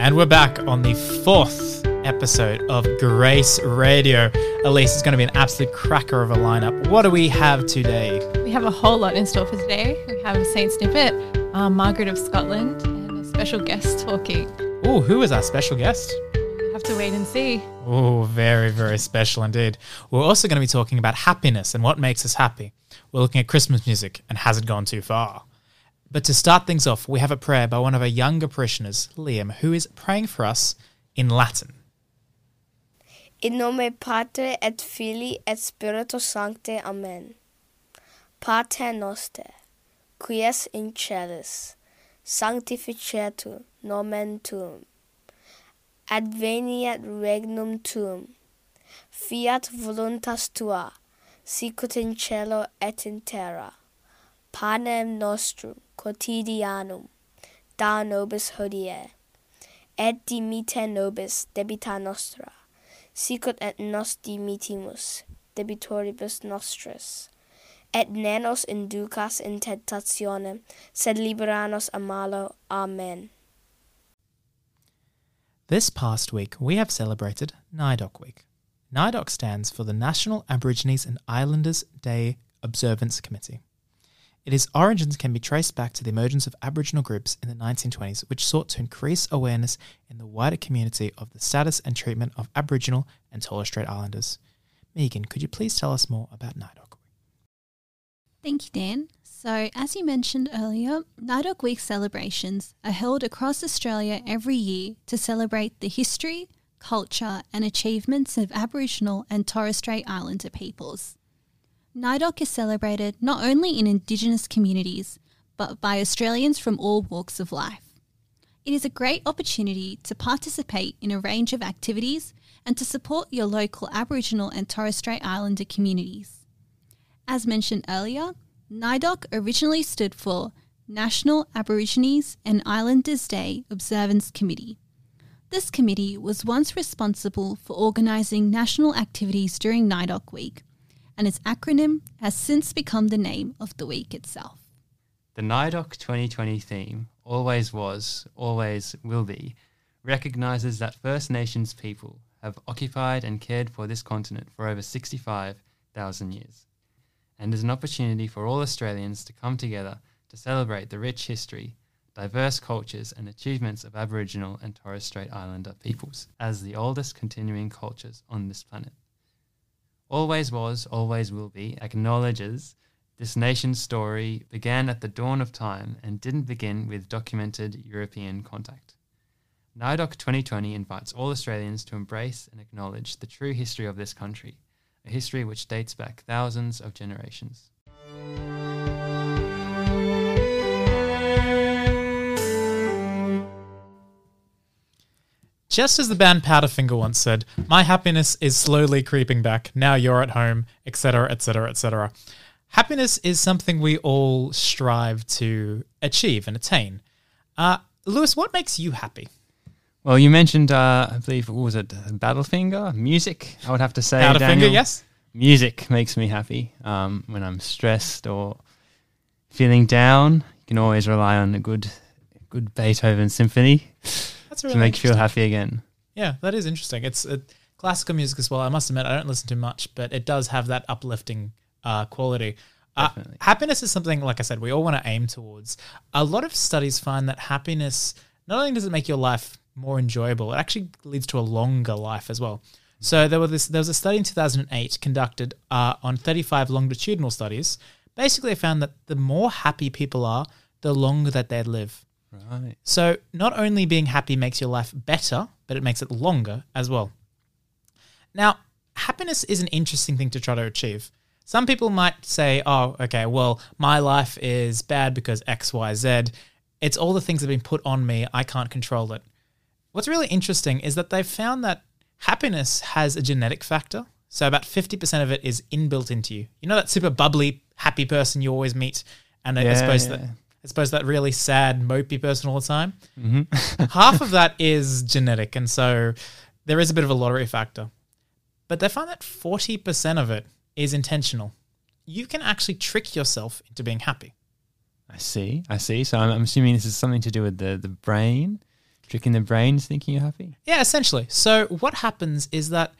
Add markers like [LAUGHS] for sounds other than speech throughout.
And we're back on the fourth episode of Grace Radio. Elise is going to be an absolute cracker of a lineup. What do we have today? We have a whole lot in store for today. We have Saint Snippet, uh, Margaret of Scotland, and a special guest talking. Oh, who is our special guest? You have to wait and see. Oh, very, very special indeed. We're also going to be talking about happiness and what makes us happy. We're looking at Christmas music and has it gone too far? But to start things off, we have a prayer by one of our younger parishioners, Liam, who is praying for us in Latin. In nome Patri et Filii et Spiritus Sancte. Amen. Pater noster, qui es in celis, sanctificetur nomen tuum. Adveniat regnum tuum. Fiat voluntas tua, sicut in cielo et in terra. Panem nostrum quotidianum da nobis hodie, et dimite nobis debita nostra, sicut et nos dimitimus debitoribus nostris, et ne nos inducas in tentationem, sed libera nos a malo. Amen. This past week, we have celebrated NAIDOC Week. NAIDOC stands for the National Aborigines and Islanders Day Observance Committee. Its origins can be traced back to the emergence of Aboriginal groups in the 1920s, which sought to increase awareness in the wider community of the status and treatment of Aboriginal and Torres Strait Islanders. Megan, could you please tell us more about NAIDOC? Thank you, Dan. So, as you mentioned earlier, NAIDOC Week celebrations are held across Australia every year to celebrate the history, culture, and achievements of Aboriginal and Torres Strait Islander peoples. NAIDOC is celebrated not only in Indigenous communities, but by Australians from all walks of life. It is a great opportunity to participate in a range of activities and to support your local Aboriginal and Torres Strait Islander communities. As mentioned earlier, NAIDOC originally stood for National Aborigines and Islanders Day Observance Committee. This committee was once responsible for organising national activities during NAIDOC Week, and its acronym has since become the name of the week itself. The NAIDOC 2020 theme, Always Was, Always Will Be, recognises that First Nations people have occupied and cared for this continent for over 65,000 years, and is an opportunity for all Australians to come together to celebrate the rich history, diverse cultures, and achievements of Aboriginal and Torres Strait Islander peoples as the oldest continuing cultures on this planet. Always Was, Always Will Be acknowledges this nation's story began at the dawn of time and didn't begin with documented European contact. NAIDOC 2020 invites all Australians to embrace and acknowledge the true history of this country, a history which dates back thousands of generations. Just as the band Powderfinger once said, my happiness is slowly creeping back. Now you're at home, etc., etc., etc. Happiness is something we all strive to achieve and attain. Uh, Lewis, what makes you happy? Well, you mentioned, uh, I believe, what was it, Battlefinger? Music, I would have to say. Powderfinger, Daniel. yes. Music makes me happy um, when I'm stressed or feeling down. You can always rely on a good, good Beethoven symphony That's really to make you feel happy again. Yeah, that is interesting. It's uh, classical music as well. I must admit, I don't listen to much, but it does have that uplifting uh, quality. Uh, happiness is something, like I said, we all want to aim towards. A lot of studies find that happiness not only does it make your life more enjoyable, it actually leads to a longer life as well. So there was this, there was a study in 2008 conducted uh, on 35 longitudinal studies. Basically, they found that the more happy people are, the longer that they live. Right. So not only being happy makes your life better, but it makes it longer as well. Now, happiness is an interesting thing to try to achieve. Some people might say, oh, okay, well, my life is bad because X, Y, Z. It's all the things that have been put on me. I can't control it. What's really interesting is that they've found that happiness has a genetic factor. So about 50% of it is inbuilt into you. You know that super bubbly, happy person you always meet? And I Yeah, suppose yeah. that I suppose that really sad, mopey person all the time. Mm-hmm. [LAUGHS] Half of that is genetic, and so there is a bit of a lottery factor. But they find that 40% of it is intentional. You can actually trick yourself into being happy. I see. I see. So I'm, I'm assuming this is something to do with the, the brain. Tricking the brains thinking you're happy. Yeah, essentially. So what happens is that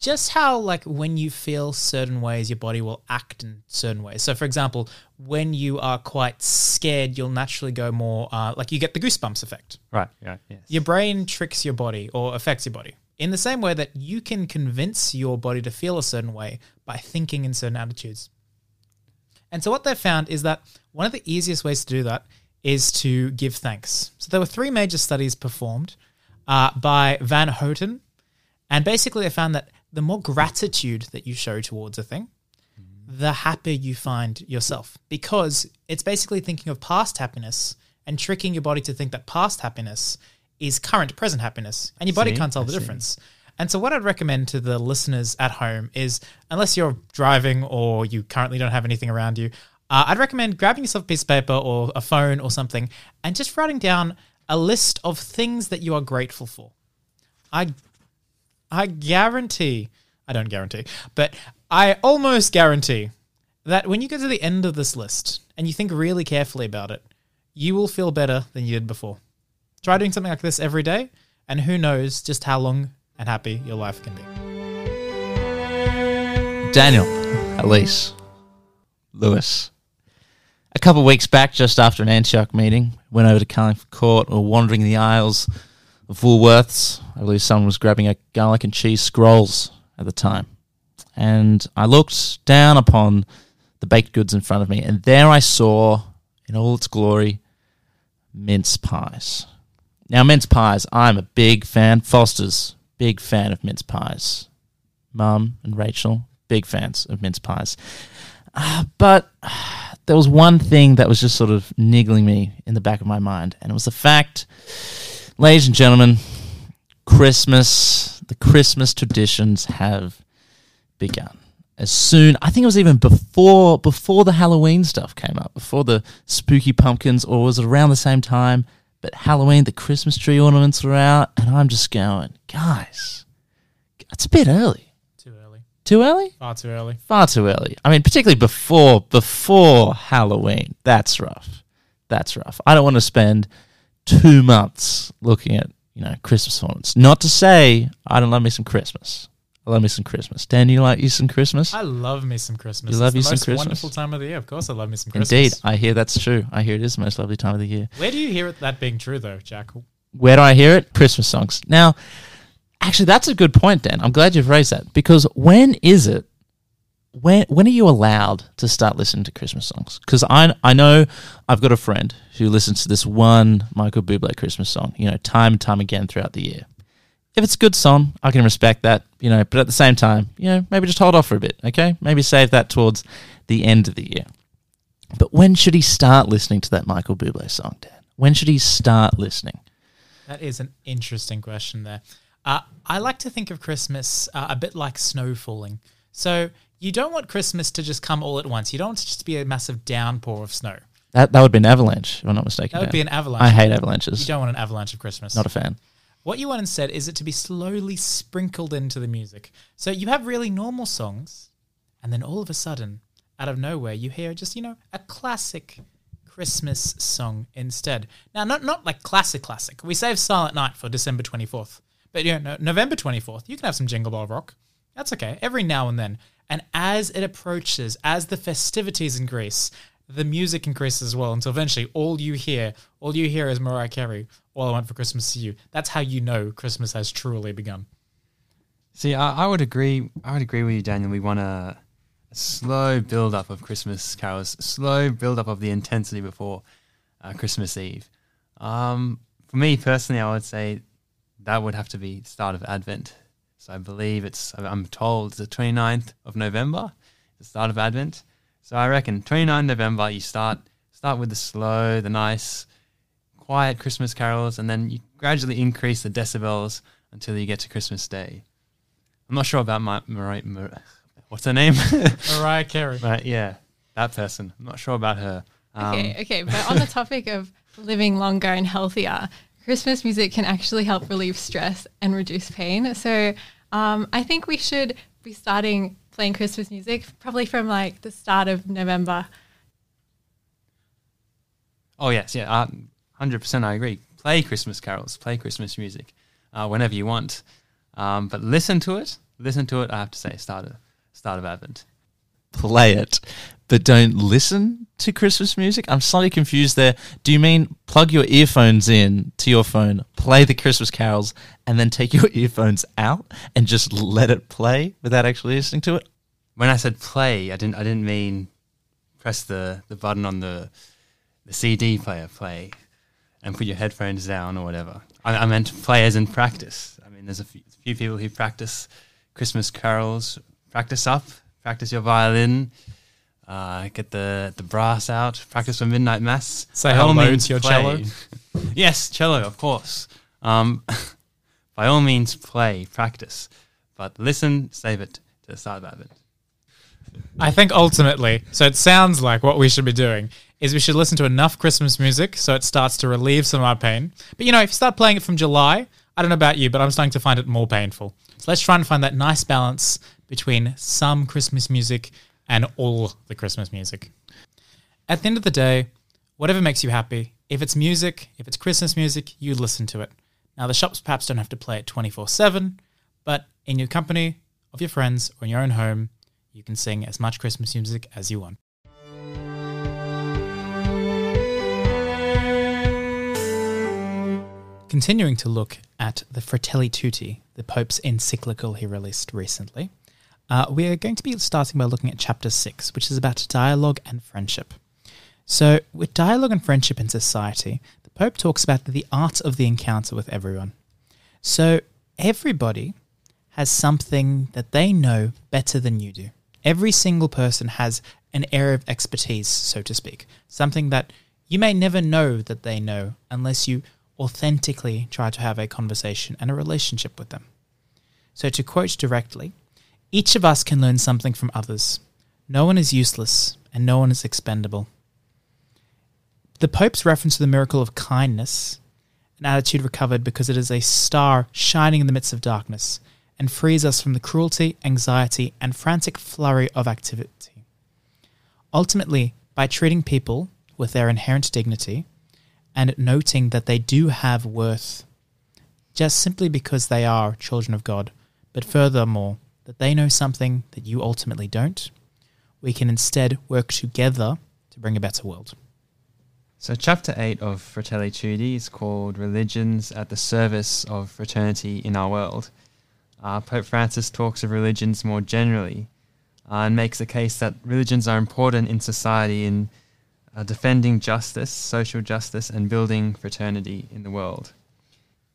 just how like when you feel certain ways your body will act in certain ways so for example when you are quite scared you'll naturally go more uh, like you get the goosebumps effect Right. Right. Yes. your brain tricks your body or affects your body in the same way that you can convince your body to feel a certain way by thinking in certain attitudes and so what they've found is that one of the easiest ways to do that is to give thanks so there were three major studies performed uh, by van houten and basically, they found that the more gratitude that you show towards a thing, the happier you find yourself. Because it's basically thinking of past happiness and tricking your body to think that past happiness is current present happiness. And your body See, can't tell the difference. And so, what I'd recommend to the listeners at home is unless you're driving or you currently don't have anything around you, uh, I'd recommend grabbing yourself a piece of paper or a phone or something and just writing down a list of things that you are grateful for. I I guarantee, I don't guarantee, but I almost guarantee that when you get to the end of this list and you think really carefully about it, you will feel better than you did before. Try doing something like this every day, and who knows just how long and happy your life can be. Daniel, Elise, Lewis. A couple weeks back, just after an Antioch meeting, went over to Carlingford Court or wandering the aisles Woolworths. I believe someone was grabbing a garlic and cheese scrolls at the time. And I looked down upon the baked goods in front of me, and there I saw, in all its glory, mince pies. Now, mince pies, I'm a big fan. Foster's, big fan of mince pies. Mum and Rachel, big fans of mince pies. Uh, but there was one thing that was just sort of niggling me in the back of my mind, and it was the fact, ladies and gentlemen, Christmas, the Christmas traditions have begun. As soon, I think it was even before before the Halloween stuff came up, before the spooky pumpkins, or was it around the same time? But Halloween, the Christmas tree ornaments were out, and I'm just going, guys, it's a bit early. Too early. Too early? Far too early. Far too early. I mean, particularly before before Halloween. That's rough. That's rough. I don't want to spend two months looking at you know Christmas ornaments. Not to say I don't love me some Christmas. I love me some Christmas. Dan, you like you some Christmas? I love me some Christmas. You love it's you the some most Christmas? wonderful time of the year. Of course, I love me some Christmas. Indeed, I hear that's true. I hear it is the most lovely time of the year. Where do you hear it that being true, though, Jack? Where do I hear it? Christmas songs. Now, actually, that's a good point, Dan. I'm glad you've raised that because when is it? When when are you allowed to start listening to Christmas songs? Because I I know I've got a friend who listens to this one Michael Bublé Christmas song, you know, time and time again throughout the year. If it's a good song, I can respect that, you know. But at the same time, you know, maybe just hold off for a bit, okay? Maybe save that towards the end of the year. But when should he start listening to that Michael Bublé song, Dan? When should he start listening? That is an interesting question there. Uh, I like to think of Christmas uh, a bit like snow falling. So you don't want Christmas to just come all at once. You don't want it to just be a massive downpour of snow. That that would be an avalanche, if I'm not mistaken. That would Dan. be an avalanche. I hate avalanches. You don't want an avalanche of Christmas. Not a fan. What you want instead is it to be slowly sprinkled into the music. So you have really normal songs, and then all of a sudden, out of nowhere, you hear just, you know, a classic Christmas song instead. Now, not not like classic classic. We save Silent Night for December 24th. But you know, November 24th, you can have some Jingle Bell Rock. That's okay. Every now and then. And as it approaches, as the festivities increase, the music increases as well until eventually all you hear, all you hear is Mariah Carey, All I Want for Christmas is You. That's how you know Christmas has truly begun. See, I, I would agree. I would agree with you, Daniel. We want a, a slow build up of Christmas carols, slow build up of the intensity before uh, Christmas Eve. Um, for me personally, I would say that would have to be the start of Advent. So I believe it's. I'm told it's the 29th of November, the start of Advent. So I reckon 29 November you start start with the slow, the nice, quiet Christmas carols, and then you gradually increase the decibels until you get to Christmas Day. I'm not sure about my Mariah. Mar- what's her name? [LAUGHS] Mariah Carey. right, yeah, that person. I'm not sure about her. Um, Okay, okay. But on the topic of living longer and healthier, Christmas music can actually help relieve stress and reduce pain. So um, I think we should be starting playing Christmas music probably from like the start of November. Oh yes, yeah, uh, hundred percent. I agree. play Christmas carols, play Christmas music uh, whenever you want. Um, but listen to it. Listen to it. I have to say, start of start of Advent. Play it, but don't listen to Christmas music. I'm slightly confused there. Do you mean plug your earphones in to your phone, play the Christmas carols, and then take [LAUGHS] your earphones out and just let it play without actually listening to it? When I said play, I didn't I didn't mean press the, the button on the the CD player play and put your headphones down or whatever. I, I meant play as in practice. I mean, there's a few, few people who practice Christmas carols, practice up, practice your violin, uh, get the, the brass out, practice for midnight mass. Say hello to your play. cello. [LAUGHS] yes, cello, of course. Um, [LAUGHS] by all means, play, practice, but listen, save it to the start of Advent. I think ultimately, so it sounds like what we should be doing is we should listen to enough Christmas music so it starts to relieve some of our pain. But you know, if you start playing it from July, I don't know about you, but I'm starting to find it more painful. So let's try and find that nice balance between some Christmas music and all the Christmas music. At the end of the day, whatever makes you happy, if it's music, if it's Christmas music, you listen to it. Now, the shops perhaps don't have to play it 24 7, but in your company, of your friends, or in your own home, you can sing as much Christmas music as you want. Continuing to look at the Fratelli Tutti, the Pope's encyclical he released recently, uh, we are going to be starting by looking at chapter 6, which is about dialogue and friendship. So, with dialogue and friendship in society, the Pope talks about the art of the encounter with everyone. So, everybody has something that they know better than you do. Every single person has an area of expertise, so to speak, something that you may never know that they know unless you authentically try to have a conversation and a relationship with them. So, to quote directly, each of us can learn something from others. No one is useless and no one is expendable. The Pope's reference to the miracle of kindness, an attitude recovered because it is a star shining in the midst of darkness and frees us from the cruelty, anxiety, and frantic flurry of activity. Ultimately, by treating people with their inherent dignity and noting that they do have worth just simply because they are children of God, but furthermore, that they know something that you ultimately don't, we can instead work together to bring a better world. So, chapter 8 of Fratelli Tutti is called Religions at the Service of Fraternity in Our World. Uh, Pope Francis talks of religions more generally uh, and makes the case that religions are important in society in uh, defending justice, social justice, and building fraternity in the world.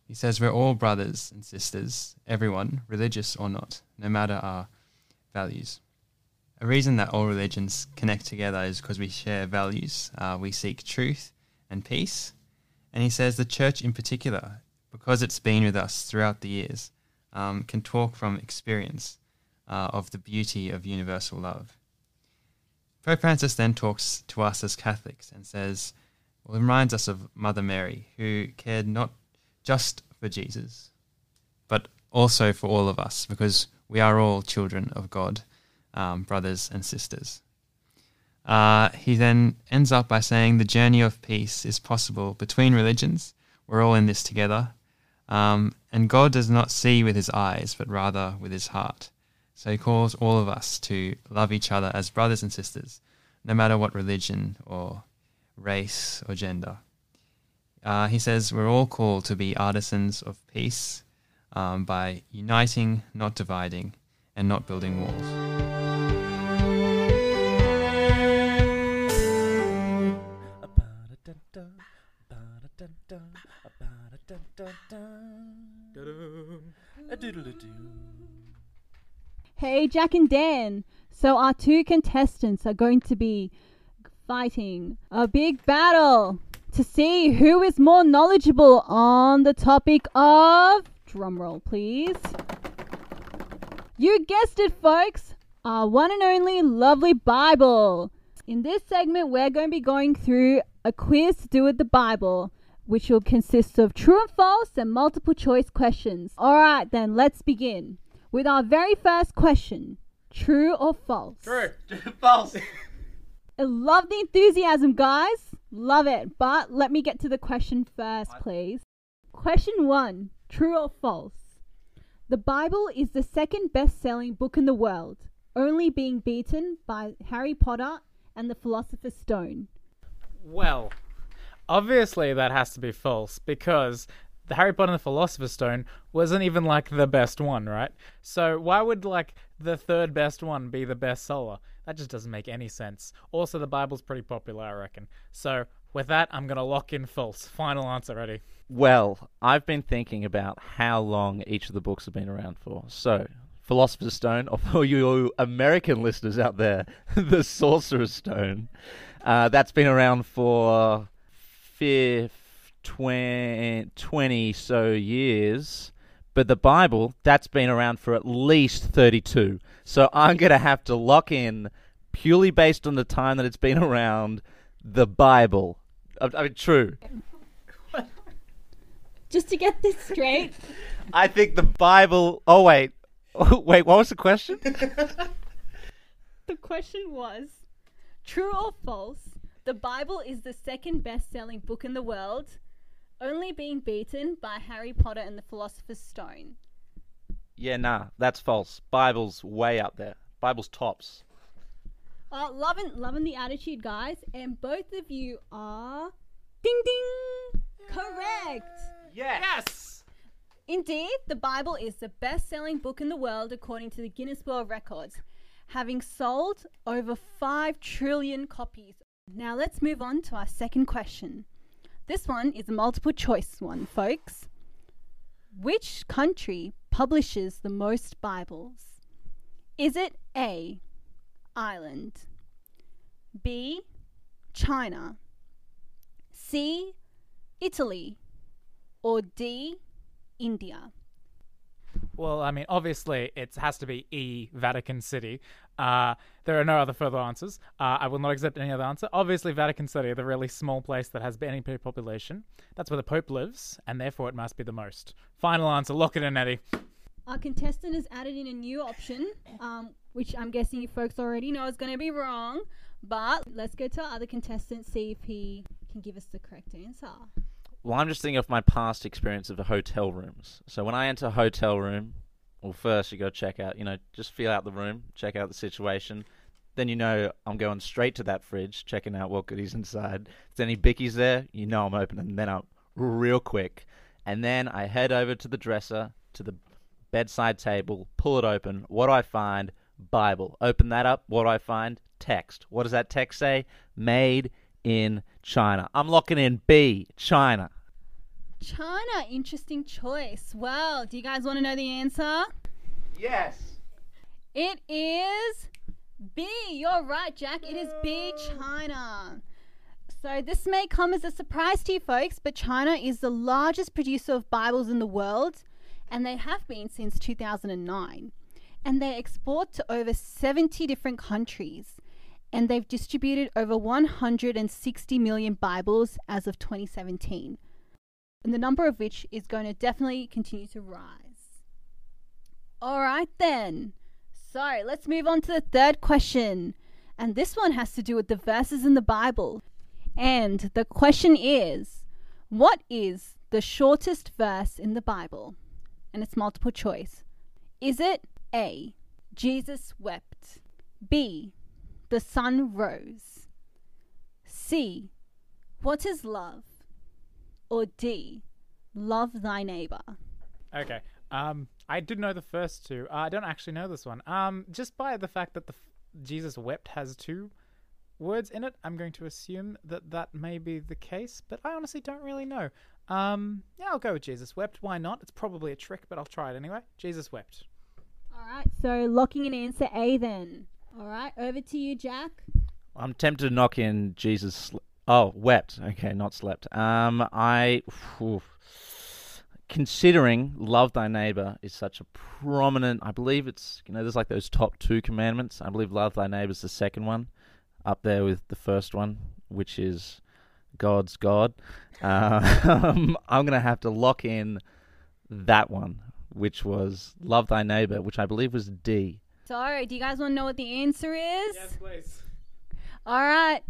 He says we're all brothers and sisters, everyone, religious or not, no matter our values. A reason that all religions connect together is because we share values. Uh, we seek truth and peace. And he says the church, in particular, because it's been with us throughout the years, um, can talk from experience uh, of the beauty of universal love. Pope Francis then talks to us as Catholics and says, well, it reminds us of Mother Mary, who cared not just for Jesus, but also for all of us, because we are all children of God, um, brothers and sisters. Uh, he then ends up by saying the journey of peace is possible between religions. We're all in this together. Um, and God does not see with his eyes, but rather with his heart. So he calls all of us to love each other as brothers and sisters, no matter what religion or race or gender. Uh, he says we're all called to be artisans of peace um, by uniting, not dividing, and not building walls. Hey, Jack and Dan. So, our two contestants are going to be fighting a big battle to see who is more knowledgeable on the topic of. Drumroll, please. You guessed it, folks. Our one and only lovely Bible. In this segment, we're going to be going through a quiz to do with the Bible, which will consist of true and false and multiple choice questions. All right, then let's begin with our very first question True or false? True. [LAUGHS] False. I love the enthusiasm, guys. Love it. But let me get to the question first, please. Question one True or false? The Bible is the second best selling book in the world, only being beaten by Harry Potter and the Philosopher's Stone. Well, obviously that has to be false because the Harry Potter and the Philosopher's Stone wasn't even like the best one, right? So why would like the third best one be the best seller? That just doesn't make any sense. Also, the Bible's pretty popular, I reckon. So with that, I'm gonna lock in false. Final answer, ready? Well, I've been thinking about how long each of the books have been around for. So, Philosopher's Stone, or for you American listeners out there, [LAUGHS] the Sorcerer's Stone, uh, that's been around for fif- twen- 20 so years. But the Bible, that's been around for at least 32. So I'm going to have to lock in, purely based on the time that it's been around, the Bible. I, I mean, true. Just to get this straight, [LAUGHS] I think the Bible. Oh wait, [LAUGHS] wait. What was the question? [LAUGHS] the question was True or false? The Bible is the second best selling book in the world, only being beaten by Harry Potter and the Philosopher's Stone. yeah, nah, that's false. Bible's way up there. Bible's tops. Uh, loving, loving the attitude, guys. And both of you are. Ding ding! Correct! Yes. Indeed, the Bible is the best selling book in the world according to the Guinness World Records, having sold over 5 trillion copies. Now let's move on to our second question. This one is a multiple choice one, folks. Which country publishes the most Bibles? Is it A. Ireland, B. China, C. Italy, or D. India? Well, I mean, obviously it has to be E, Vatican City. Uh, there are no other further answers. Uh, I will not accept any other answer. Obviously, Vatican City, the really small place that has any population. That's where the Pope lives, and therefore it must be the most. Final answer. Lock it in, Eddie. Our contestant has added in a new option, um, which I'm guessing you folks already know is going to be wrong. But let's go to our other contestant, see if he can give us the correct answer. Well, I'm just thinking of my past experience of the hotel rooms. So when I enter a hotel room, well, first you got to check out, you know, just feel out the room, check out the situation. Then you know I'm going straight to that fridge, checking out what goodies inside. If there's any bickies there, you know I'm opening them up real quick. And then I head over to the dresser, to the bedside table, pull it open. What do I find? Bible. Open that up. What do I find? Text. What does that text say? Made in China. I'm locking in B, China. China, interesting choice. Well, do you guys want to know the answer? Yes. It is B. You're right, Jack. It is B, China. So, this may come as a surprise to you folks, but China is the largest producer of Bibles in the world, and they have been since 2009. And they export to over 70 different countries, and they've distributed over 160 million Bibles as of 2017, and the number of which is going to definitely continue to rise. All right, then. So let's move on to the third question. And this one has to do with the verses in the Bible. And the question is What is the shortest verse in the Bible? And it's multiple choice. Is it A. Jesus wept? B. The sun rose? C. What is love? Or D. Love thy neighbor? Okay. Um, I did know the first two. Uh, I don't actually know this one. Um, just by the fact that the f- Jesus wept has two words in it, I'm going to assume that that may be the case. But I honestly don't really know. Um, yeah, I'll go with Jesus wept. Why not? It's probably a trick, but I'll try it anyway. Jesus wept. All right, so locking in answer A then. All right, over to you, Jack. I'm tempted to knock in Jesus. Sl- oh, wept. Okay, not slept. Um, I. phew. considering love thy neighbor is such a prominent. I believe it's you know there's like those top two commandments. I believe love thy neighbor is the second one, up there with the first one, which is God's God. Um, [LAUGHS] I'm gonna have to lock in that one, which was love thy neighbor, which I believe was D. So, all right do you guys want to know what the answer is? Yes please. All right.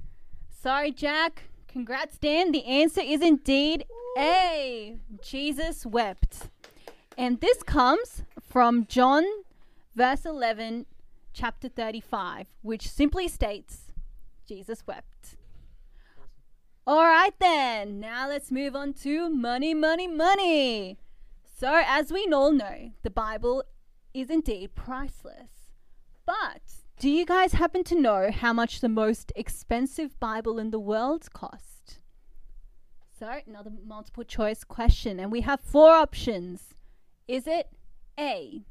Sorry, Jack. Congrats, Dan. The answer is indeed A. Jesus wept. And this comes from John, verse 11, chapter 35, which simply states Jesus wept. All right, then. Now let's move on to money, money, money. So, as we all know, the Bible is indeed priceless. But do you guys happen to know how much the most expensive Bible in the world cost? So, another multiple choice question, and we have four options. Is it A,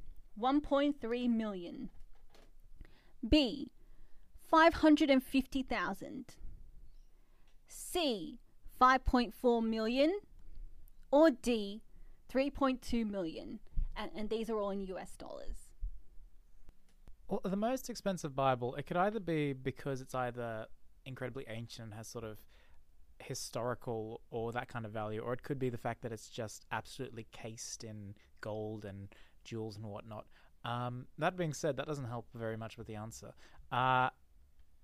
1.3 million, B, 550,000, C, 5.4 million, or D, 3.2 million? And, and these are all in US dollars. Well, the most expensive Bible, it could either be because it's either incredibly ancient and has sort of historical or that kind of value, or it could be the fact that it's just absolutely cased in gold and jewels and whatnot. Um, that being said, that doesn't help very much with the answer. Uh,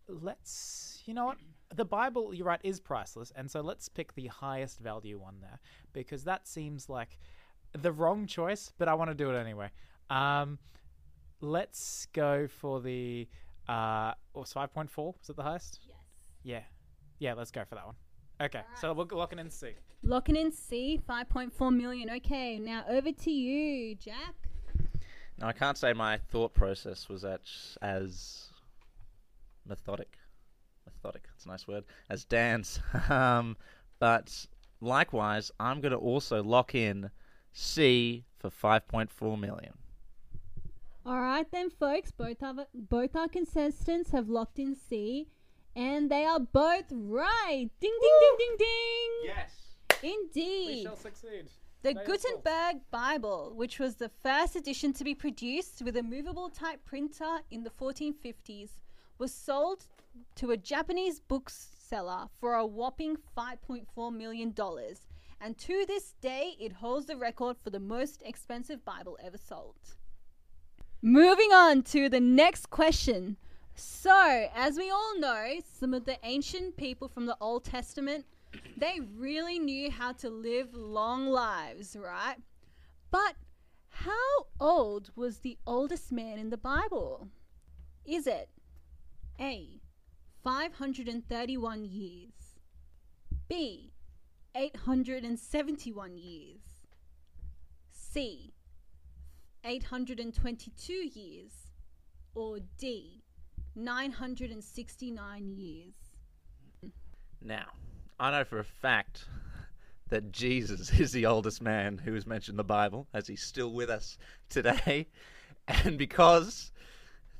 let's, you know what? The Bible, you're right, is priceless, and so let's pick the highest value one there because that seems like the wrong choice, but I want to do it anyway. Um, let's go for the uh, or five point four. Was it the highest? Yes. Yeah, yeah. Let's go for that one. Okay, so we're locking in C. Locking in C, 5.4 million. Okay, now over to you, Jack. Now, I can't say my thought process was as, as methodic. Methodic, that's a nice word. As Dan's. [LAUGHS] um, but likewise, I'm going to also lock in C for 5.4 million. All right, then, folks. Both our both our contestants have locked in C, and they are both right. Ding, ding, ding, ding, ding. Yes. Indeed. We shall succeed. The Stay on course. Gutenberg Bible, which was the first edition to be produced with a movable type printer in the 1450s, was sold to a Japanese bookseller for a whopping $5.4 million. And to this day, it holds the record for the most expensive Bible ever sold. Moving on to the next question. So, as we all know, some of the ancient people from the Old Testament, they really knew how to live long lives, right? But how old was the oldest man in the Bible? Is it A, 531 years, B, 871 years, C, 822 years, or D, 969 years? Now, I know for a fact that Jesus [LAUGHS] is the oldest man who is mentioned in the Bible, as he's still with us today. [LAUGHS] And because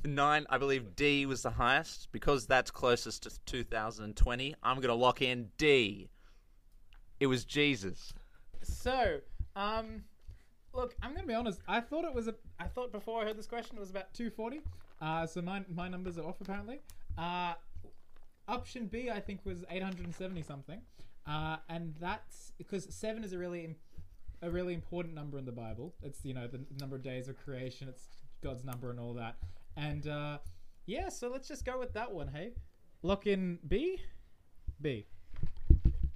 nine, I believe D was the highest, because that's closest to 2020, I'm going to lock in D. It was Jesus. So, um, look, I'm gonna be honest. I thought it was a. I thought before I heard this question it was about 240. Uh, so my my numbers are off apparently. Uh, option B I think was 870 something, uh, and that's because seven is a really a really important number in the Bible. It's you know the number of days of creation. It's God's number and all that. And uh, yeah, so let's just go with that one. Hey, lock in B. B.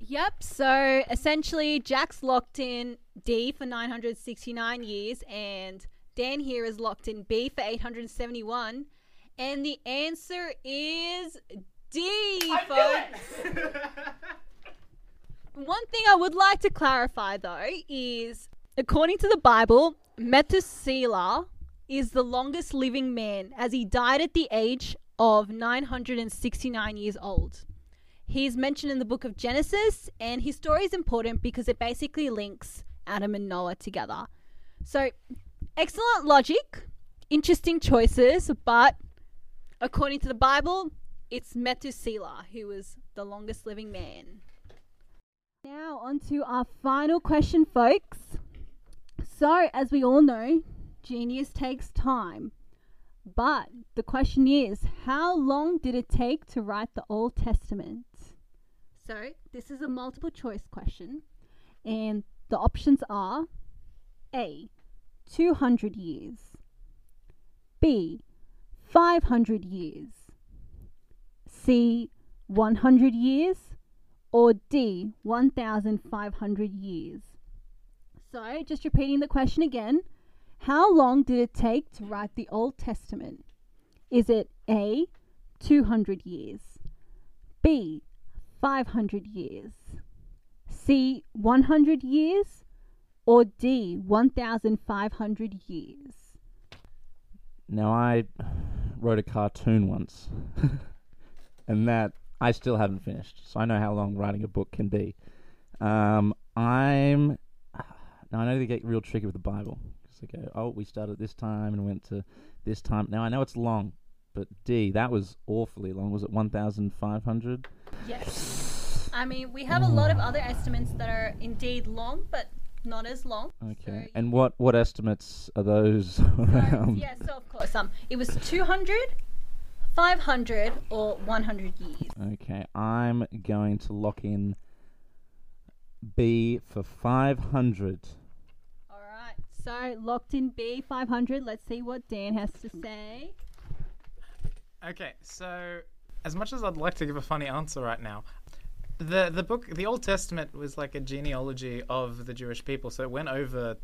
Yep. So essentially, Jack's locked in D for 969 years, and Dan here is locked in B for 871. And the answer is D, folks. [LAUGHS] One thing I would like to clarify though is according to the Bible, Methuselah is the longest living man as he died at the age of 969 years old. He is mentioned in the book of Genesis, and his story is important because it basically links Adam and Noah together. So, excellent logic, interesting choices, but according to the Bible, it's Methuselah who was the longest living man. Now, on to our final question, folks. So, as we all know, genius takes time. But the question is, how long did it take to write the Old Testament? So, this is a multiple choice question, and the options are A, 200 years, B, 500 years, C, 100 years, or D, 1,500 years? So, just repeating the question again How long did it take to write the Old Testament? Is it A, 200 years, B, 500 years, C, 100 years, or D, 1,500 years? Now, I wrote a cartoon once, [LAUGHS] and that I still haven't finished, so I know how long writing a book can be. Um, I'm now I know they get real tricky with the Bible because they go, "Oh, we started this time and went to this time." Now I know it's long, but D, that was awfully long. Was it one thousand five hundred? Yes. I mean, we have a lot of other estimates that are indeed long, but not as long. Okay, So and what what estimates are those? [LAUGHS] Around? yeah, so of course, um, it was 200, 500, or 100 years. Okay, I'm going to lock in B for five hundred. All right, so locked in B, 500. Let's see what Dan has to say. Okay, so as much as I'd like to give a funny answer right now, the the book, the Old Testament, was like a genealogy of the Jewish people, so it went over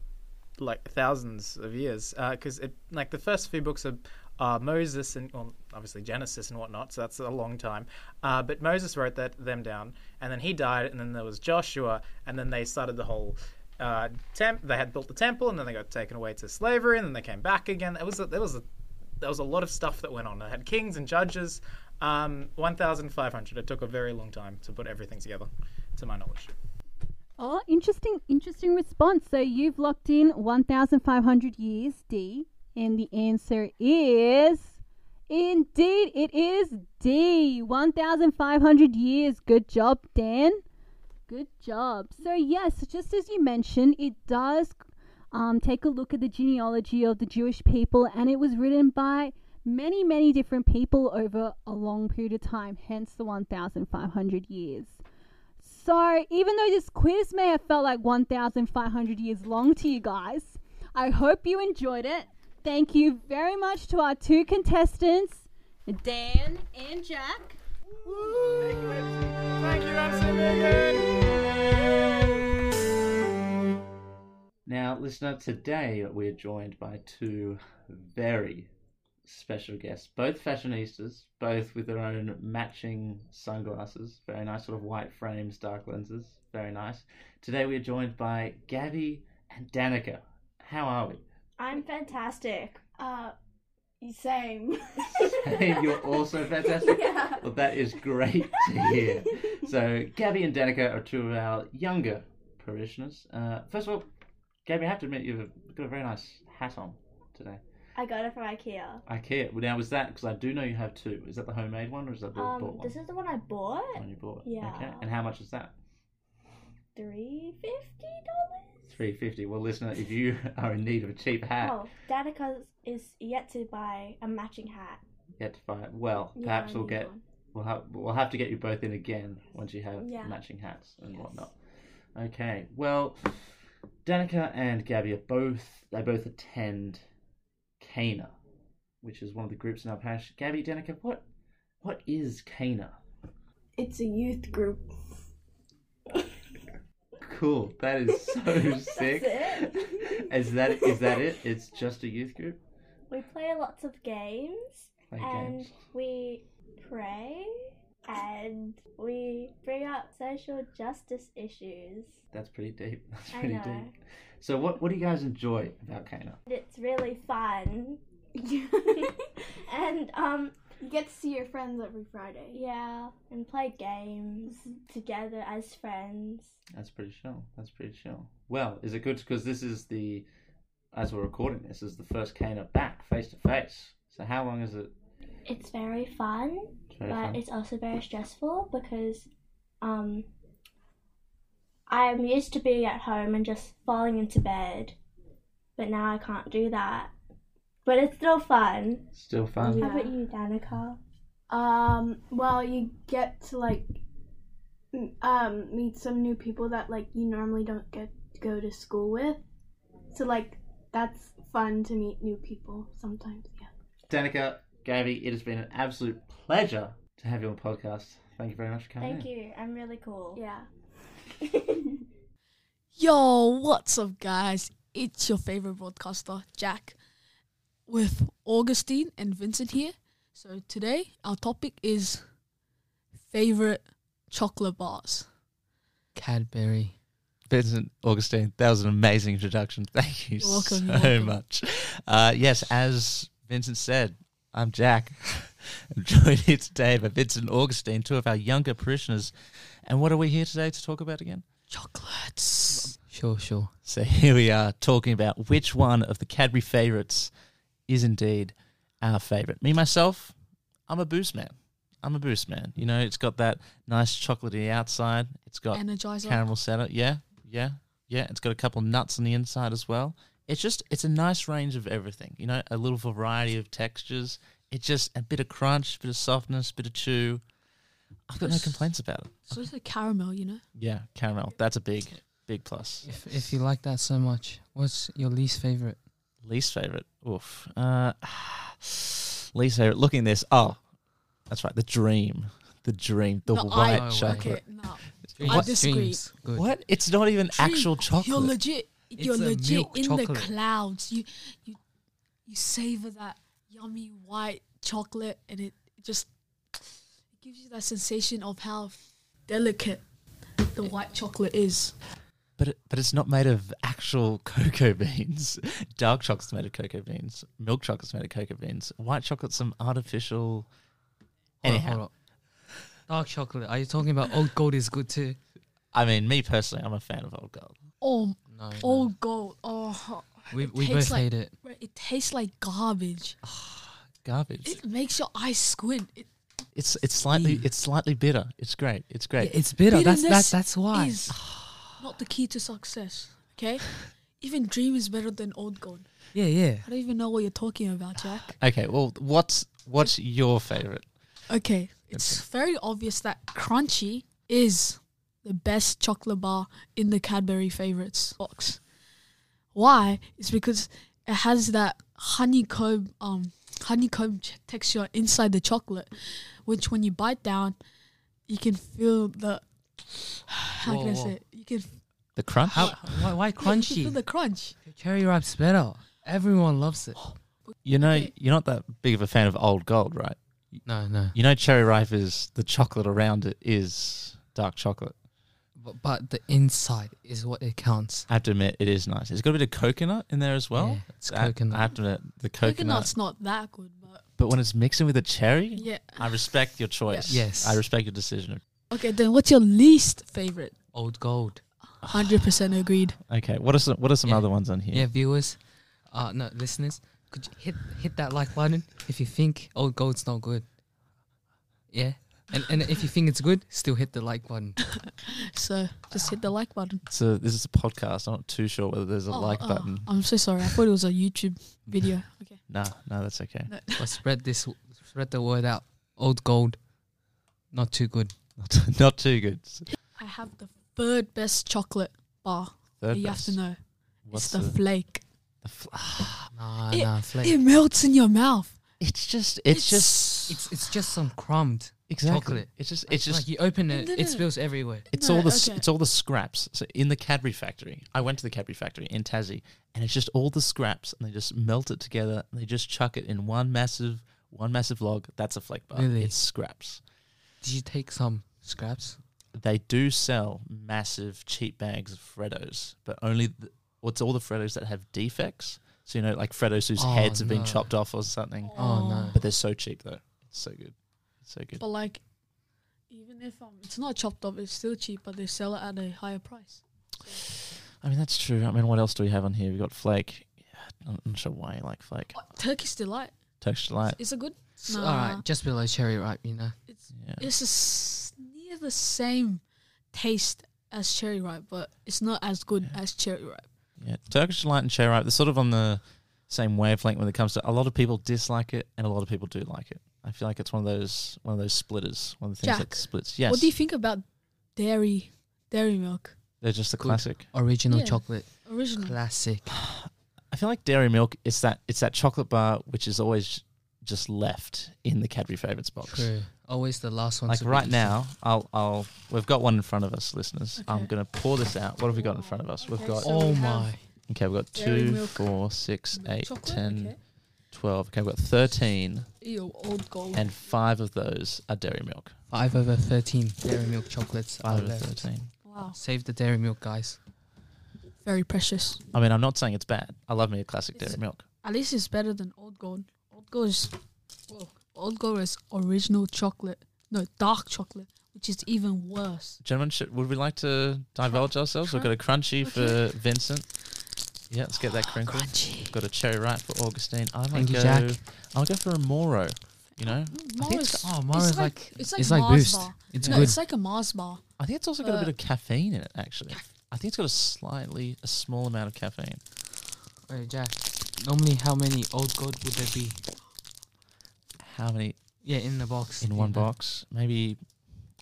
like thousands of years. Because it like the first few books are uh, Moses and well, obviously Genesis and whatnot, so that's a long time. Uh, but Moses wrote that them down, and then he died, and then there was Joshua, and then they started the whole. Uh, temp- they had built the temple, and then they got taken away to slavery, and then they came back again. It was a, there was a there was a lot of stuff that went on. I had kings and judges. Um, 1,500. It took a very long time to put everything together, to my knowledge. Oh, interesting, interesting response. So you've locked in 1,500 years, D, and the answer is indeed it is D, 1,500 years. Good job, Dan. Good job. So yes, just as you mentioned, it does um, take a look at the genealogy of the Jewish people, and it was written by many, many different people over a long period of time, hence the 1,500 years. So, even though this quiz may have felt like 1,500 years long to you guys, I hope you enjoyed it. Thank you very much to our two contestants, Dan and Jack. Thank you, Now, listener, today we are joined by two very special guests, both fashionistas, both with their own matching sunglasses, very nice sort of white frames, dark lenses, very nice. Today we are joined by Gabby and Danica. How are we? I'm fantastic. Uh, same. [LAUGHS] Hey, you're also fantastic. [LAUGHS] Yeah. Well, that is great to hear. [LAUGHS] So, Gabby and Danica are two of our younger parishioners. Uh, first of all, Gabby, I have to admit you've got a very nice hat on today. I got it from IKEA. IKEA. Well, now was that because I do know you have two? Is that the homemade one or is that the Um, bought one? this is the one I bought. The one you bought. Yeah. Okay. And how much is that? Three fifty dollars. Three fifty. Well, listener, if you [LAUGHS] are in need of a cheap hat, Oh, Danica is yet to buy a matching hat. Yet to buy it. Well, Yeah, perhaps we'll get one. we'll have we'll have to get you both in again once you have Yeah. matching hats and Yes. whatnot. Okay. Well, Danica and Gabby are both they both attend Cana, which is one of the groups in our parish. Gabby, Danica, what what is Cana? It's a youth group. Cool. That is so [LAUGHS] sick. it. Is that is that it? It's just a youth group. We play lots of games Play and games. we pray and we bring up social justice issues. That's pretty deep. [LAUGHS] That's I pretty know. deep. So what what do you guys enjoy about Cana? It's really fun. [LAUGHS] and um You get to see your friends every Friday. yeah, and play games together as friends. That's pretty chill. That's pretty chill. Well, is it good because this is the as we're recording this is the first Cana back face to face. So how long is it? It's very fun, It's very but fun. it's also very stressful because um I'm used to being at home and just falling into bed. But now I can't do that. But it's still fun. Still fun. How about you, Danica? Um, well, you get to like um meet some new people that like you normally don't get to go to school with. So like that's fun to meet new people sometimes. Yeah. Danica, Gabby, it has been an absolute pleasure to have you on the podcast. Thank you very much for coming. Thank you. I'm really cool. Yeah. [LAUGHS] Yo, what's up, guys? It's your favorite broadcaster, Jack, with Augustine and Vincent here. So, today our topic is favorite chocolate bars. Cadbury. Vincent Augustine, that was an amazing introduction. [LAUGHS] Thank you You're welcome, so you're welcome. much. Uh, yes, as Vincent said, I'm Jack. [LAUGHS] I'm joined here today by Vincent Augustine, two of our younger parishioners. And what are we here today to talk about again? Chocolates. Sure, sure. So here we are talking about which one of the Cadbury favourites is indeed our favourite. Me, myself, I'm a boost man. I'm a boost man. You know, it's got that nice chocolatey outside. It's got Energizer. caramel center. Yeah, yeah, yeah. It's got a couple nuts on the inside as well. It's just, it's a nice range of everything. You know, a little variety of textures. It's just a bit of crunch, bit of softness, bit of chew. I've got no complaints about it. So it's a caramel, you know? Yeah, caramel. That's a big, big plus. If if you like that so much, what's your least favorite? Least favorite. Oof. Uh, [SIGHS] least favorite. Looking this. Oh, that's right. The dream. The dream. The No, white I- chocolate. Okay, no. Dreams, I disagree. What? It's not even Dream, actual chocolate. You're legit. You're legit milk in the clouds. You you you savor that yummy white chocolate, and it just it gives you that sensation of how delicate the eh. white chocolate is. But it, but it's not made of actual [LAUGHS] cocoa beans. Dark chocolate's made of cocoa beans. Milk chocolate's made of cocoa beans. White chocolate's some artificial. Hold on, Anyhow, hold on. Dark chocolate. Are you talking about old gold is good too? I mean, me personally, I'm a fan of old gold. Oh, No. old gold. Oh, oh We it we tastes both like- hate it. it tastes like garbage. Ah, garbage. It makes your eyes squint. It, It's it's slightly Ew. it's slightly bitter. It's great. It's great. It's bitter. That's Bitterness that's that's why. is ah. not the key to success. Okay, [LAUGHS] even dream is better than old gold. Yeah, yeah. I don't even know what you're talking about, Jack. okay. Well, what's what's your favorite? Okay, it's very obvious that Crunchie is the best chocolate bar in the Cadbury favorites box. Why? It's because it has that honeycomb um honeycomb texture inside the chocolate, which when you bite down, you can feel the how Whoa, can I whoa. say it? You can The crunch. How why, why [LAUGHS] you can feel crunchy? the crunch. Cherry ripe's better. Everyone loves it. You know, Okay. you're not that big of a fan of old gold, right? No, no. You know, cherry ripe is the chocolate around it is dark chocolate. But, but the inside is what it counts. I have to admit, it is nice. It's got a bit of coconut in there as well. Yeah, it's I- coconut. I have to admit, the coconut. Coconut's not that good, but But when it's mixing with a cherry, yeah. I respect your choice. Yes. I respect your decision. Okay, then what's your least favorite? Old gold. Hundred percent agreed. Okay, what are some what are some Yeah. other ones on here? Yeah, viewers, uh, no listeners, could you hit hit that like button if you think old gold's not good. Yeah, and and if you think it's good, still hit the like button. [LAUGHS] So just hit the like button. So this is a podcast. I'm not too sure whether there's a Oh, like oh, button. I'm so sorry. I thought it was a YouTube video. [LAUGHS] Okay. No, no, that's okay. No. but spread this, spread the word out. Old gold, not too good. Not, not too good. I have the third best chocolate bar. Third you best. have to know. What's it's the, flake. the fl- ah. Nah, It- nah, flake. It melts in your mouth. It's just it's, just it's it's just some crumbed exactly. chocolate. It's just it's just like you open it, No, no, it no. spills everywhere. It's No, all the s okay. it's all the scraps. So in the Cadbury factory, I went to the Cadbury factory in Tassie, and it's just all the scraps, and they just melt it together, and they just chuck it in one massive one massive log. That's a flake bar. Really? It's scraps. Did you take some scraps? They do sell massive cheap bags of Freddos, but only the, what's all the Freddos that have defects. So you know, like Freddos whose Oh, heads have been no. chopped off or something. Oh, no. But they're so cheap though. It's so good. It's so good. But like, even if um, it's not chopped up, it's still cheap. But they sell it at a higher price. I mean, that's true. I mean, what else do we have on here? We got flake. Yeah, I'm not sure why you like flake. Turkish delight. Texture light. Is it good? S- Nah. All right, just below cherry ripe, you know. It's Yeah. it's a s- near the same taste as cherry ripe, but it's not as good as cherry ripe. Yeah, Turkish delight and cherry ripe. They're sort of on the same wavelength when it comes to. A lot of people dislike it, and a lot of people do like it. I feel like it's one of those one of those splitters. One of the things Jack, that splits. Yes, What do you think about dairy dairy milk? they're just a Good. classic. Original Yeah. chocolate, Original. classic. [SIGHS] I feel like dairy milk. It's that it's that chocolate bar which is always just left in the Cadbury favorites box. True. always the last one. Like to be right eaten. now, I'll, I'll. We've got one in front of us, listeners. I'm Okay. gonna pour this out. What have we got in front of us? We've got. so Oh we have my! Okay, we've got Dairy two, milk, four, six, milk eight, chocolate, 10, okay. 12. Okay, we've got 13, Ew, old gold. and five of those are dairy milk. Five over thirteen dairy milk chocolates. Five are of left. 13. wow, Save the dairy milk, guys. very precious. I mean, I'm not saying it's bad. I love me a classic It's- dairy milk. At least it's better than old gold. Old gold is, whoa, old gold is original chocolate. No, dark chocolate, which is even worse. Gentlemen, should, would we like to divulge ourselves? We've got a crunchy for Vincent. Yeah, let's get that oh, crinkle. We've got a cherry ripe for Augustine. I might Thank you, go. Jack. I'll go for a Moro. You know, mm, I think it's, Mars, oh, it's Mara's like, like, it's like it's like Mars Boost. bar. It's no, good. it's like a Mars bar. I think it's also got a bit of caffeine in it. Actually, I think it's got a slightly a small amount of caffeine. Wait, Jack. Normally, how many old gold would there be? How many Yeah, in the box. in one Yeah. box? Maybe.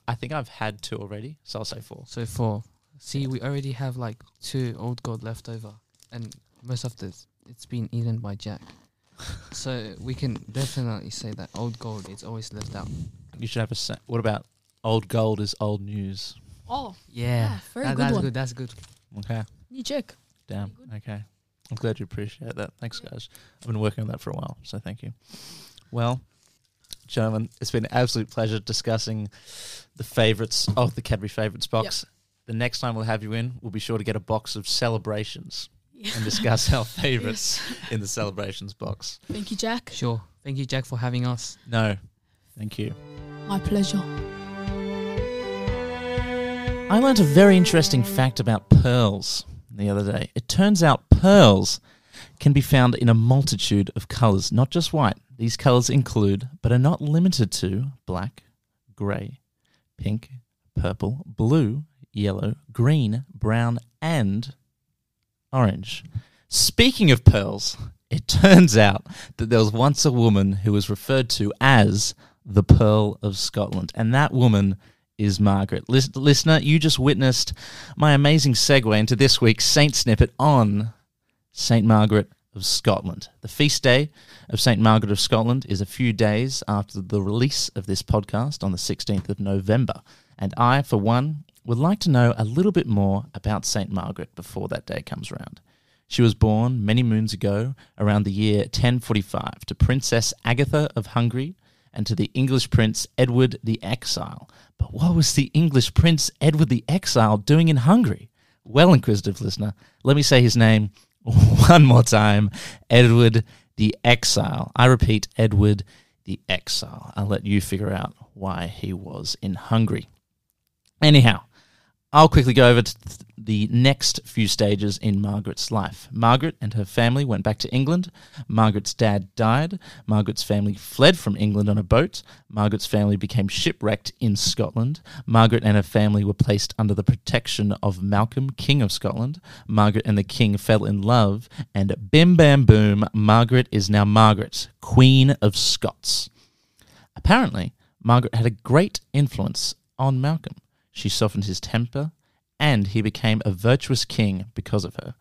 I think I've had two already, so I'll say four. So four. See, we already have like two old gold left over, and most of this it's been eaten by Jack. [LAUGHS] so we can definitely say that old gold is always left out. You should have a. Sa- what about old gold is old news? Oh, Yeah, yeah, very that- good that's one. good. That's good. Okay. You check. Damn. Okay. I'm glad you appreciate that. Thanks, guys. I've been working on that for a while, so thank you. Well, gentlemen, it's been an absolute pleasure discussing the favourites of the Cadbury Favourites box. The next time we'll have you in, we'll be sure to get a box of celebrations and discuss our [LAUGHS] favourites in the celebrations box. Thank you, Jack. Sure. Thank you, Jack, for having us. No, thank you. My pleasure. I learnt a very interesting fact about pearls the other day. It turns out pearls can be found in a multitude of colours, not just white. These colours include, but are not limited to, black, grey, pink, purple, blue, yellow, green, brown, and orange. Speaking of pearls, it [LAUGHS] turns out that there was once a woman who was referred to as the Pearl of Scotland, and that woman is Margaret. Lis- listener, you just witnessed my amazing segue into this week's Saint Snippet on Saint Margaret of Scotland. The feast day of Saint Margaret of Scotland is a few days after the release of this podcast on the 16th of November, and I, for one, would like to know a little bit more about Saint Margaret before that day comes round. She was born many moons ago, around the year 1045, to Princess Agatha of Hungary and to the English Prince Edward the Exile. But what was the English Prince Edward the Exile doing in Hungary? Well, inquisitive listener, let me say his name [LAUGHS] one more time Edward the Exile. I repeat, Edward the Exile. I'll let you figure out why he was in Hungary. Anyhow, I'll quickly go over the next few stages in Margaret's life. Margaret and her family went back to England. Margaret's dad died. Margaret's family fled from England on a boat. Margaret's family became shipwrecked in Scotland. Margaret and her family were placed under the protection of Malcolm, King of Scotland. Margaret and the king fell in love, and bim bam boom, Margaret is now Margaret, Queen of Scots. Apparently, Margaret had a great influence on Malcolm. She softened his temper, and he became a virtuous king because of her.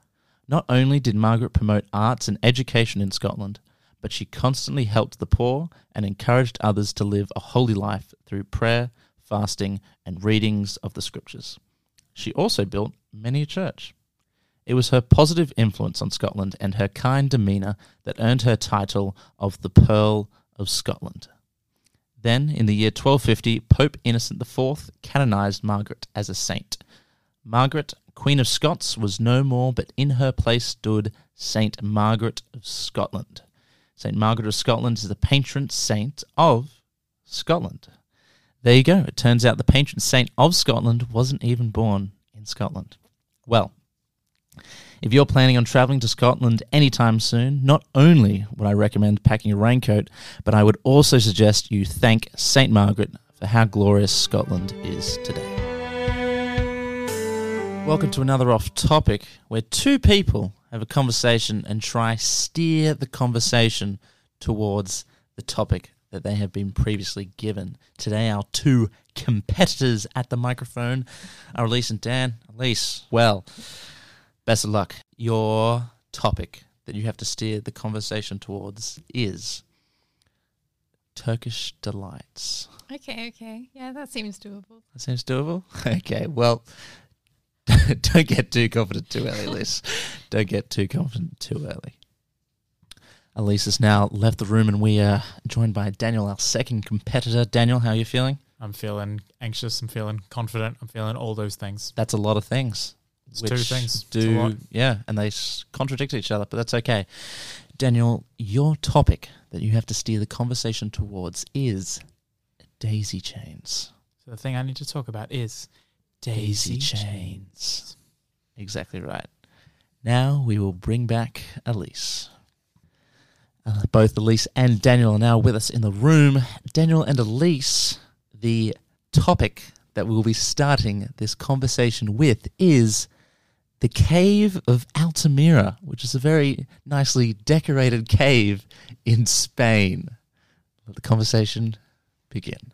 Not only did Margaret promote arts and education in Scotland, but she constantly helped the poor and encouraged others to live a holy life through prayer, fasting, and readings of the scriptures. She also built many a church. It was her positive influence on Scotland and her kind demeanour that earned her title of the Pearl of Scotland. Then, in the year 1250, Pope Innocent IV canonized Margaret as a saint. Margaret, Queen of Scots, was no more, but in her place stood Saint Margaret of Scotland. Saint Margaret of Scotland is the patron saint of Scotland. There you go. It turns out the patron saint of Scotland wasn't even born in Scotland. Well, if you're planning on traveling to Scotland anytime soon, not only would I recommend packing a raincoat, but I would also suggest you thank St. Margaret for how glorious Scotland is today. Welcome to another off topic where two people have a conversation and try to steer the conversation towards the topic that they have been previously given. Today, our two competitors at the microphone are Elise and Dan. Elise, well, best of luck. Your topic that you have to steer the conversation towards is Turkish delights. Okay, okay. Yeah, that seems doable. That seems doable. [LAUGHS] Okay, well, [LAUGHS] don't get too confident too early, Elise. [LAUGHS] don't get too confident too early. Elise has now left the room, and we are joined by Daniel, our second competitor. Daniel, how are you feeling? I'm feeling anxious. I'm feeling confident. I'm feeling all those things. That's a lot of things. It's two things. Do yeah, and they contradict each other, but that's okay. Daniel, your topic that you have to steer the conversation towards is daisy chains. So the thing I need to talk about is Daisy chains. Exactly right. Now we will bring back Elise. Uh, both Elise and Daniel are now with us in the room. Daniel and Elise, the topic that we'll be starting this conversation with is the Cave of Altamira, which is a very nicely decorated cave in Spain. Let the conversation begin.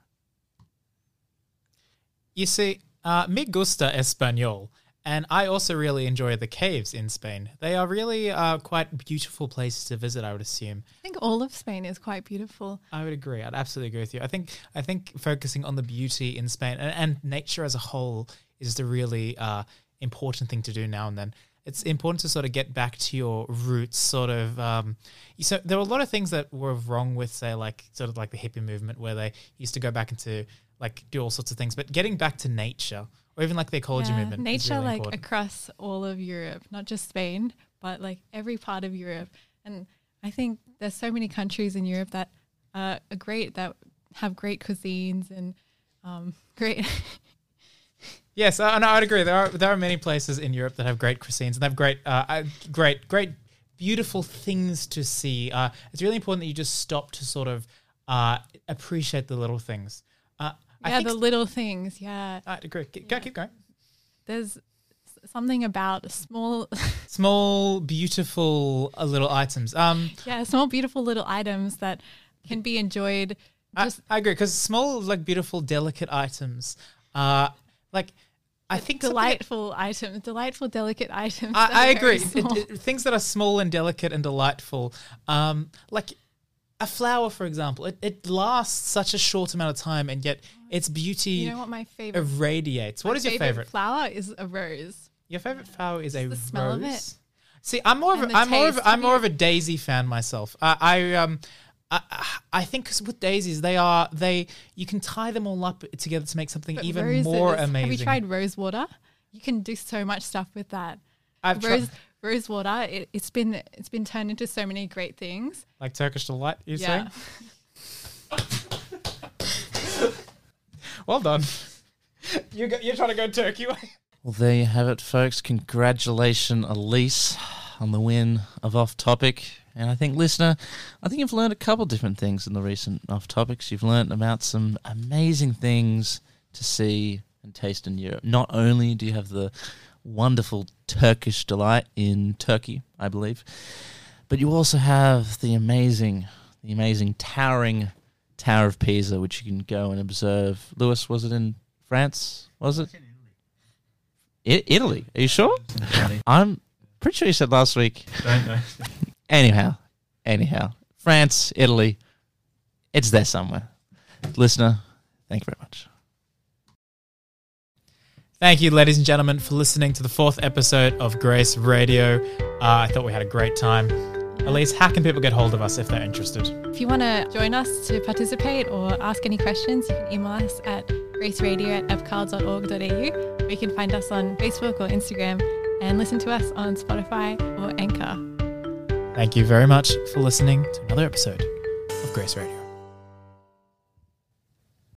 You see, uh, me gusta español, and I also really enjoy the caves in Spain. They are really uh, quite beautiful places to visit. I would assume. I think all of Spain is quite beautiful. I would agree. I'd absolutely agree with you. I think I think focusing on the beauty in Spain and, and nature as a whole is the really uh, important thing to do now and then. It's important to sort of get back to your roots. Sort of. Um, so there were a lot of things that were wrong with, say, like sort of like the hippie movement, where they used to go back into like do all sorts of things. But getting back to nature, or even like the ecology Yeah, movement, Nature, really like important. across all of Europe, not just Spain, but like every part of Europe. And I think there's so many countries in Europe that uh, are great, that have great cuisines and um, [LAUGHS] great. Yes, no, I'd agree. There are there are many places in Europe that have great cuisines and they have great, uh, uh, great, great, beautiful things to see. Uh, it's really important that you just stop to sort of uh, appreciate the little things. Uh, yeah, the little things. Yeah. I'd agree. Keep, go, keep going. There's something about small, [LAUGHS] Small, beautiful uh, little items. Um, yeah, small, beautiful little items that can be enjoyed. I, I agree because small, like beautiful, delicate items. Uh, like I think delightful items, delightful, delicate items. I, [LAUGHS] I agree. It- it- things that are small and delicate and delightful, um, like a flower, for example, it, it lasts such a short amount of time, and yet its beauty You know what my favorite irradiates. What is your favorite? flower? Is a rose. Your favorite flower is a the smell of rose. it. See, I'm more of a, I'm more of I'm more of a daisy fan myself. I, I um. I, I think 'cause with daisies, they are they. You can tie them all up together to make something But even roses- more amazing. Have you tried rose water? You can do so much stuff with that. I've tried- rose rose water. It, it's been it's been turned into so many great things. like Turkish delight? You yeah. saying? [LAUGHS] Well done. you go, you're trying to go Turkey way. Well, there you have it, folks. Congratulations, Elise, on the win of Off Topic. And I think, listener, I think you've learned a couple different things in the recent Off Topics. You've learned about some amazing things to see and taste in Europe. Not only do you have the wonderful Turkish delight in Turkey, I believe, but you also have the amazing, the amazing towering Tower of Pisa, which you can go and observe. Lewis, was it in France? Was it? I- Italy. Are you sure? I'm pretty sure you said last week. Don't know. Anyhow, anyhow, France, Italy, it's there somewhere. Listener, thank you very much. Thank you, ladies and gentlemen, for listening to the fourth episode of Grace Radio. Uh, I thought we had a great time. Elise, how can people get hold of us if they're interested? If you want to join us to participate or ask any questions, you can email us at graceradio at fcards.org.au or you can find us on Facebook or Instagram and listen to us on Spotify or Anchor. Thank you very much for listening to another episode of Grace Radio.